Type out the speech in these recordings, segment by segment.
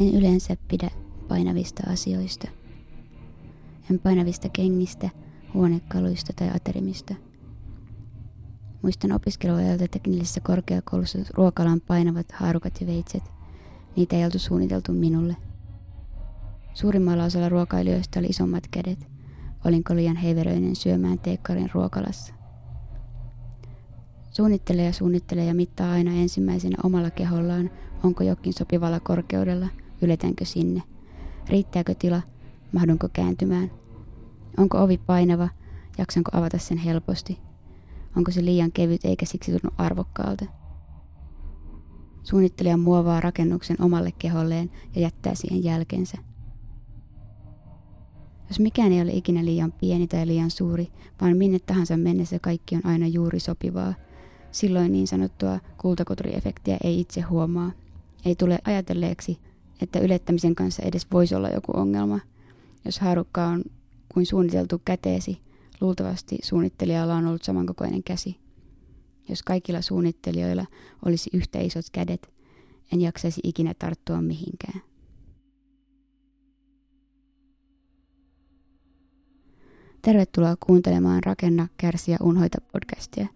En yleensä pidä painavista asioista. En painavista kengistä, huonekaluista tai aterimista. Muistan opiskeluajalta teknillisessä korkeakoulussa ruokalan painavat haarukat ja veitset. Niitä ei oltu suunniteltu minulle. Suurimmalla osalla ruokailijoista oli isommat kädet. Olinko liian heiveröinen syömään teekkarin ruokalassa? Suunnittelee ja suunnittelee ja mittaa aina ensimmäisenä omalla kehollaan, onko jokin sopivalla korkeudella, yletänkö sinne. Riittääkö tila, mahdunko kääntymään. Onko ovi painava, jaksanko avata sen helposti. Onko se liian kevyt eikä siksi tunnu arvokkaalta. Suunnittelija muovaa rakennuksen omalle keholleen ja jättää siihen jälkensä. Jos mikään ei ole ikinä liian pieni tai liian suuri, vaan minne tahansa mennessä kaikki on aina juuri sopivaa, silloin niin sanottua kultakoturiefektiä ei itse huomaa. Ei tule ajatelleeksi, että ylettämisen kanssa edes voisi olla joku ongelma. Jos haarukka on kuin suunniteltu käteesi, luultavasti suunnittelijalla on ollut samankokoinen käsi. Jos kaikilla suunnittelijoilla olisi yhtä isot kädet, en jaksaisi ikinä tarttua mihinkään. Tervetuloa kuuntelemaan Rakenna, kärsiä, unhoita podcastia.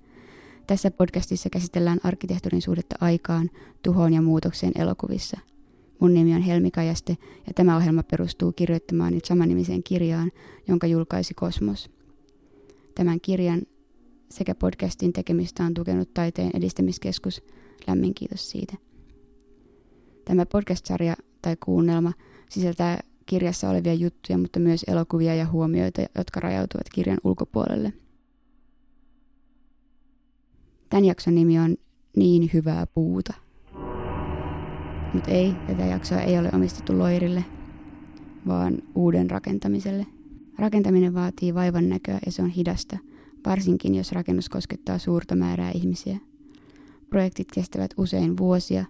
Tässä podcastissa käsitellään arkkitehtuurin suhdetta aikaan, tuhoon ja muutokseen elokuvissa. Mun nimi on Helmi Kajaste ja tämä ohjelma perustuu kirjoittamaan nyt samanimiseen kirjaan, jonka julkaisi Kosmos. Tämän kirjan sekä podcastin tekemistä on tukenut Taiteen edistämiskeskus. Lämmin kiitos siitä. Tämä podcast-sarja tai kuunnelma sisältää kirjassa olevia juttuja, mutta myös elokuvia ja huomioita, jotka rajautuvat kirjan ulkopuolelle. Tämän jakson nimi on Niin hyvää puuta. Mutta ei, tätä jaksoa ei ole omistettu loirille, vaan uuden rakentamiselle. Rakentaminen vaatii vaivan näköä ja se on hidasta, varsinkin jos rakennus koskettaa suurta määrää ihmisiä. Projektit kestävät usein vuosia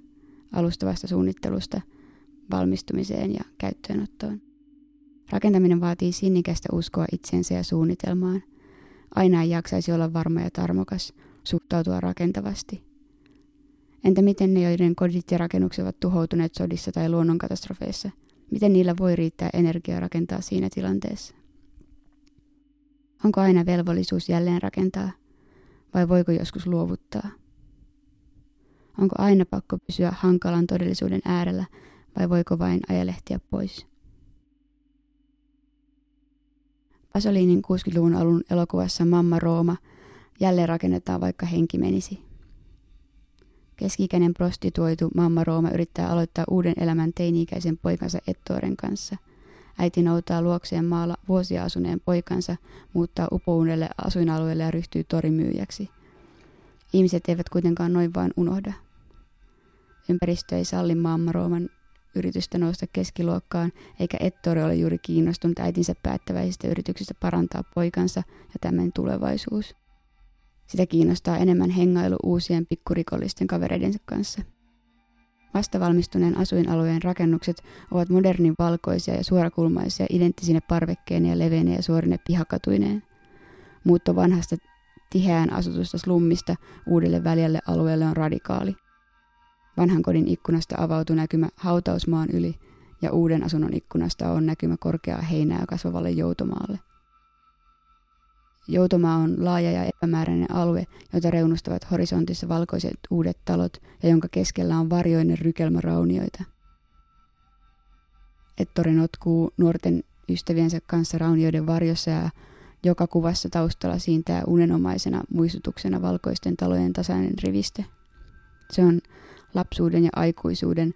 alustavasta suunnittelusta valmistumiseen ja käyttöönottoon. Rakentaminen vaatii sinnikästä uskoa itseensä ja suunnitelmaan. Aina ei jaksaisi olla varma ja tarmokas, suhtautua rakentavasti. Entä miten ne, joiden kodit ja rakennukset ovat tuhoutuneet sodissa tai luonnonkatastrofeissa? Miten niillä voi riittää energiaa rakentaa siinä tilanteessa? Onko aina velvollisuus jälleen rakentaa, vai voiko joskus luovuttaa? Onko aina pakko pysyä hankalan todellisuuden äärellä, vai voiko vain ajelehtiä pois? Pasolinin 60-luvun alun elokuvassa Mamma Rooma jälleen rakennetaan vaikka henki menisi. Keskikäinen prostituoitu Mamma Rooma yrittää aloittaa uuden elämän teini-ikäisen poikansa Ettoren kanssa. Äiti noutaa luokseen maalla vuosia asuneen poikansa, muuttaa upouudelle asuinalueelle ja ryhtyy torimyyjäksi. Ihmiset eivät kuitenkaan noin vain unohda. Ympäristö ei salli Mamma Rooman yritystä nousta keskiluokkaan, eikä Ettore ole juuri kiinnostunut äitinsä päättäväisistä yrityksistä parantaa poikansa ja tämän tulevaisuus. Sitä kiinnostaa enemmän hengailu uusien pikkurikollisten kavereidensa kanssa. Vastavalmistuneen asuinalueen rakennukset ovat modernin valkoisia ja suorakulmaisia identtisine parvekkeineen ja leveineen ja suorine pihakatuineen. Muutto vanhasta tiheään asutusta slummista uudelle väljälle alueelle on radikaali. Vanhan kodin ikkunasta avautuu näkymä hautausmaan yli ja uuden asunnon ikkunasta on näkymä korkeaa heinää kasvavalle joutomaalle. Joutomaa on laaja ja epämääräinen alue, jota reunustavat horisontissa valkoiset uudet talot ja jonka keskellä on varjoinen rykelmä raunioita. Ettore notkuu nuorten ystäviensä kanssa raunioiden varjossa ja joka kuvassa taustalla siintää unenomaisena muistutuksena valkoisten talojen tasainen riviste. Se on lapsuuden ja aikuisuuden,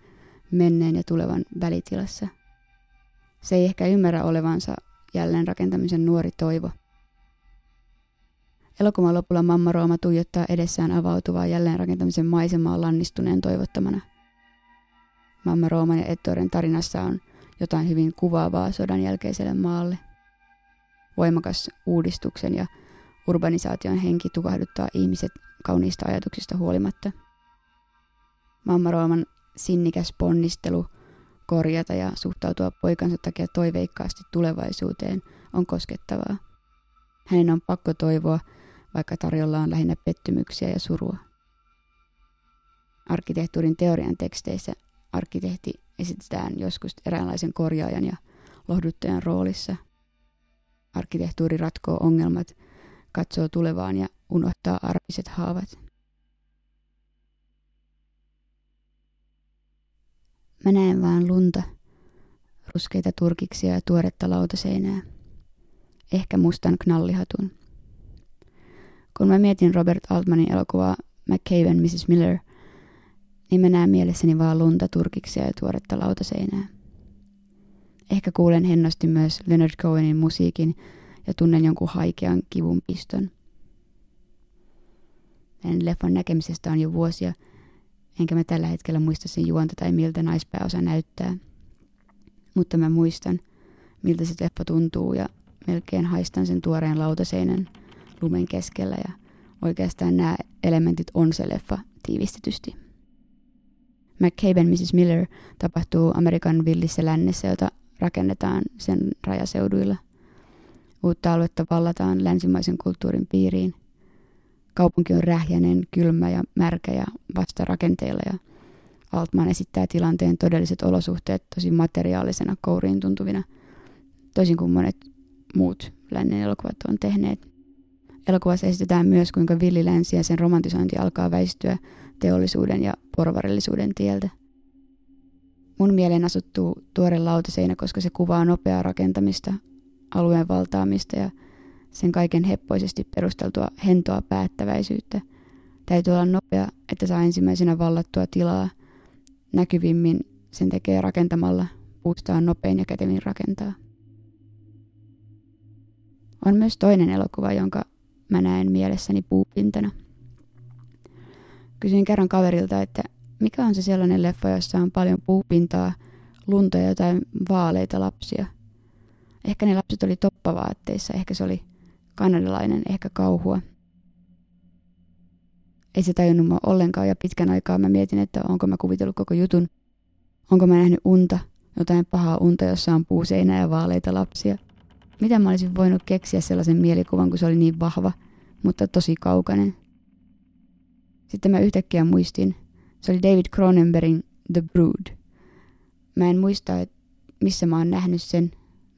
menneen ja tulevan välitilassa. Se ei ehkä ymmärrä olevansa jälleen rakentamisen nuori toivo. Elokuvan lopulla Mamma Rooma tuijottaa edessään avautuvaa jälleenrakentamisen maisemaa lannistuneen toivottamana. Mamma Rooman ja Ettoren tarinassa on jotain hyvin kuvaavaa sodan jälkeiselle maalle. Voimakas uudistuksen ja urbanisaation henki tukahduttaa ihmiset kauniista ajatuksista huolimatta – Mamma Rooman sinnikäs ponnistelu korjata ja suhtautua poikansa takia toiveikkaasti tulevaisuuteen on koskettavaa. Hänen on pakko toivoa, vaikka tarjolla on lähinnä pettymyksiä ja surua. Arkkitehtuurin teorian teksteissä arkkitehti esitetään joskus eräänlaisen korjaajan ja lohduttajan roolissa. Arkkitehtuuri ratkoo ongelmat, katsoo tulevaan ja unohtaa arkiset haavat. Mä näen vaan lunta, ruskeita turkiksia ja tuoretta lautaseinää. Ehkä mustan knallihatun. Kun mä mietin Robert Altmanin elokuvaa McCabe Mrs. Miller, niin mä näen mielessäni vaan lunta turkiksia ja tuoretta lautaseinää. Ehkä kuulen hennosti myös Leonard Cohenin musiikin ja tunnen jonkun haikean kivun piston. Hänen leffan näkemisestä on jo vuosia, enkä mä tällä hetkellä muista sen juonta tai miltä naispääosa näyttää. Mutta mä muistan, miltä se leffa tuntuu ja melkein haistan sen tuoreen lautaseinän lumen keskellä ja oikeastaan nämä elementit on se leffa tiivistetysti. McCabe Mrs. Miller tapahtuu Amerikan villissä lännessä, jota rakennetaan sen rajaseuduilla. Uutta aluetta vallataan länsimaisen kulttuurin piiriin. Kaupunki on rähjäinen, kylmä ja märkä ja vasta rakenteilla ja Altman esittää tilanteen todelliset olosuhteet tosi materiaalisena kouriin tuntuvina, toisin kuin monet muut lännen elokuvat on tehneet. Elokuvassa esitetään myös, kuinka villi länsi ja sen romantisointi alkaa väistyä teollisuuden ja porvarillisuuden tieltä. Mun mieleen asuttuu tuore lautaseinä, koska se kuvaa nopeaa rakentamista, alueen valtaamista ja sen kaiken heppoisesti perusteltua hentoa päättäväisyyttä. Täytyy olla nopea, että saa ensimmäisenä vallattua tilaa. Näkyvimmin sen tekee rakentamalla, puusta on nopein ja kätevin rakentaa. On myös toinen elokuva, jonka mä näen mielessäni puupintana. Kysyin kerran kaverilta, että mikä on se sellainen leffa, jossa on paljon puupintaa, lunta ja jotain vaaleita lapsia. Ehkä ne lapset oli toppavaatteissa, ehkä se oli kanadalainen, ehkä kauhua. Ei se tajunnut mua ollenkaan ja pitkän aikaa mä mietin, että onko mä kuvitellut koko jutun. Onko mä nähnyt unta, jotain pahaa unta, jossa on puuseinä ja vaaleita lapsia. Mitä mä olisin voinut keksiä sellaisen mielikuvan, kun se oli niin vahva, mutta tosi kaukainen. Sitten mä yhtäkkiä muistin, se oli David Cronenbergin The Brood. Mä en muista, että missä mä oon nähnyt sen.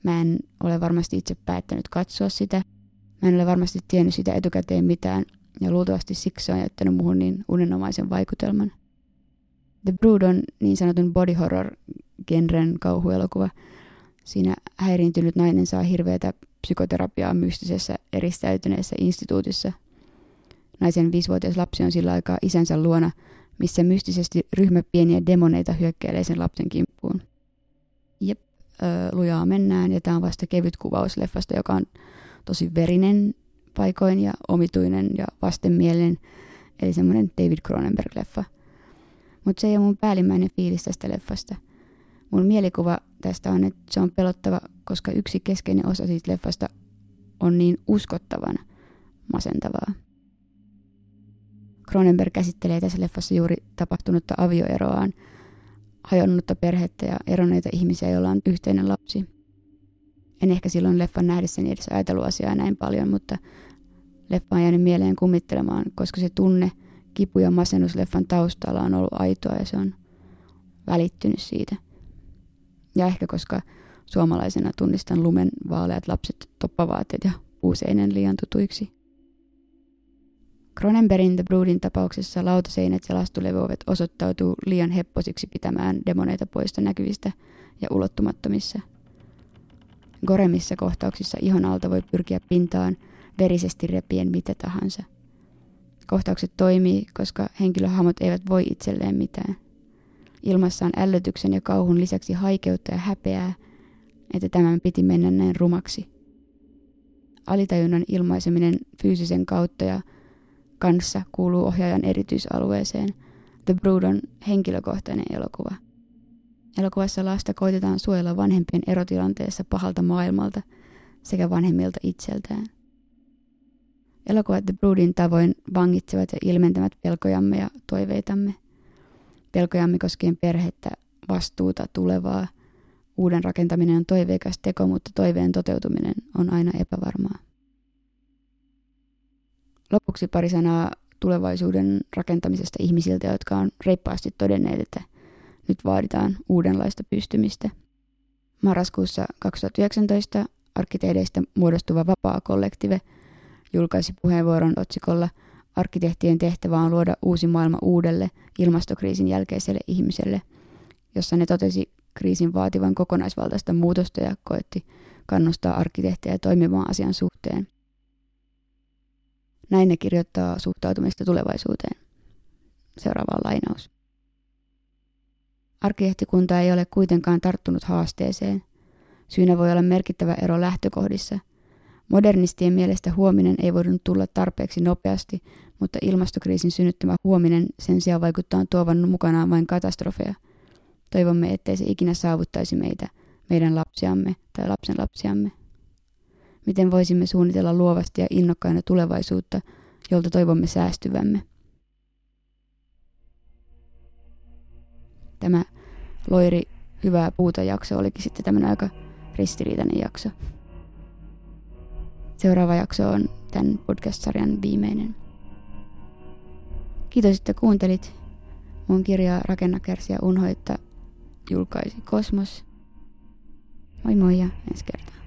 Mä en ole varmasti itse päättänyt katsoa sitä. Mä en ole varmasti tiennyt sitä etukäteen mitään, ja luultavasti siksi on jättänyt muhun niin unenomaisen vaikutelman. The Brood on niin sanotun body horror genren kauhuelokuva. Siinä häiriintynyt nainen saa hirveätä psykoterapiaa mystisessä eristäytyneessä instituutissa. Naisen viisivuotias lapsi on sillä aikaa isänsä luona, missä mystisesti ryhmä pieniä demoneita hyökkäilee sen lapsen kimppuun. Jep, ö, lujaa mennään ja tämä on vasta kevyt kuvaus leffasta, joka on tosi verinen paikoin ja omituinen ja vastenmielinen, eli semmoinen David Cronenberg-leffa. Mutta se ei ole mun päällimmäinen fiilis tästä leffasta. Mun mielikuva tästä on, että se on pelottava, koska yksi keskeinen osa siitä leffasta on niin uskottavan masentavaa. Cronenberg käsittelee tässä leffassa juuri tapahtunutta avioeroaan, hajonnutta perhettä ja eronneita ihmisiä, joilla on yhteinen lapsi. En ehkä silloin leffan nähdessäni edes ajatellut asiaa näin paljon, mutta leffa on jäänyt mieleen kummittelemaan, koska se tunne, kipu ja masennus leffan taustalla on ollut aitoa ja se on välittynyt siitä. Ja ehkä koska suomalaisena tunnistan lumen vaaleat lapset, toppavaatteet ja puuseinen liian tutuiksi. Cronenbergin The Broodin tapauksessa lautaseinät ja lastulevyovet osoittautuu liian hepposiksi pitämään demoneita poista näkyvistä ja ulottumattomissa. Goremissa kohtauksissa ihon alta voi pyrkiä pintaan verisesti repien mitä tahansa. Kohtaukset toimii, koska henkilöhahmot eivät voi itselleen mitään. Ilmassa on ällötyksen ja kauhun lisäksi haikeutta ja häpeää, että tämän piti mennä näin rumaksi. Alitajunnan ilmaiseminen fyysisen kautta ja kanssa kuuluu ohjaajan erityisalueeseen. The Brood on henkilökohtainen elokuva. Elokuvassa lasta koitetaan suojella vanhempien erotilanteessa pahalta maailmalta sekä vanhemmilta itseltään. Elokuvat The Broodin tavoin vangitsevat ja ilmentävät pelkojamme ja toiveitamme. Pelkojamme koskien perhettä, vastuuta, tulevaa. Uuden rakentaminen on toiveikas teko, mutta toiveen toteutuminen on aina epävarmaa. Lopuksi pari sanaa tulevaisuuden rakentamisesta ihmisiltä, jotka on reippaasti todenneet, että nyt vaaditaan uudenlaista pystymistä. Marraskuussa 2019 arkkitehdeistä muodostuva vapaa-kollektive julkaisi puheenvuoron otsikolla Arkkitehtien tehtävä on luoda uusi maailma uudelle ilmastokriisin jälkeiselle ihmiselle, jossa ne totesi kriisin vaativan kokonaisvaltaista muutosta ja koetti kannustaa arkkitehtejä toimimaan asian suhteen. Näin ne kirjoittaa suhtautumista tulevaisuuteen. Seuraava lainaus. Arkkitehtikunta ei ole kuitenkaan tarttunut haasteeseen. Syynä voi olla merkittävä ero lähtökohdissa. Modernistien mielestä huominen ei voinut tulla tarpeeksi nopeasti, mutta ilmastokriisin synnyttämä huominen sen sijaan vaikuttaa tuovan mukanaan vain katastrofeja. Toivomme, ettei se ikinä saavuttaisi meitä, meidän lapsiamme tai lapsen lapsiamme. Miten voisimme suunnitella luovasti ja innokkaina tulevaisuutta, jolta toivomme säästyvämme? Tämä Loiri Hyvää puuta jakso olikin sitten tämmöinen aika ristiriitainen jakso. Seuraava jakso on tämän podcast-sarjan viimeinen. Kiitos, että kuuntelit. Mun kirjaa Rakenna, kärsiä, unhoitta julkaisi Kosmos. Moi moi ja ensi kertaa.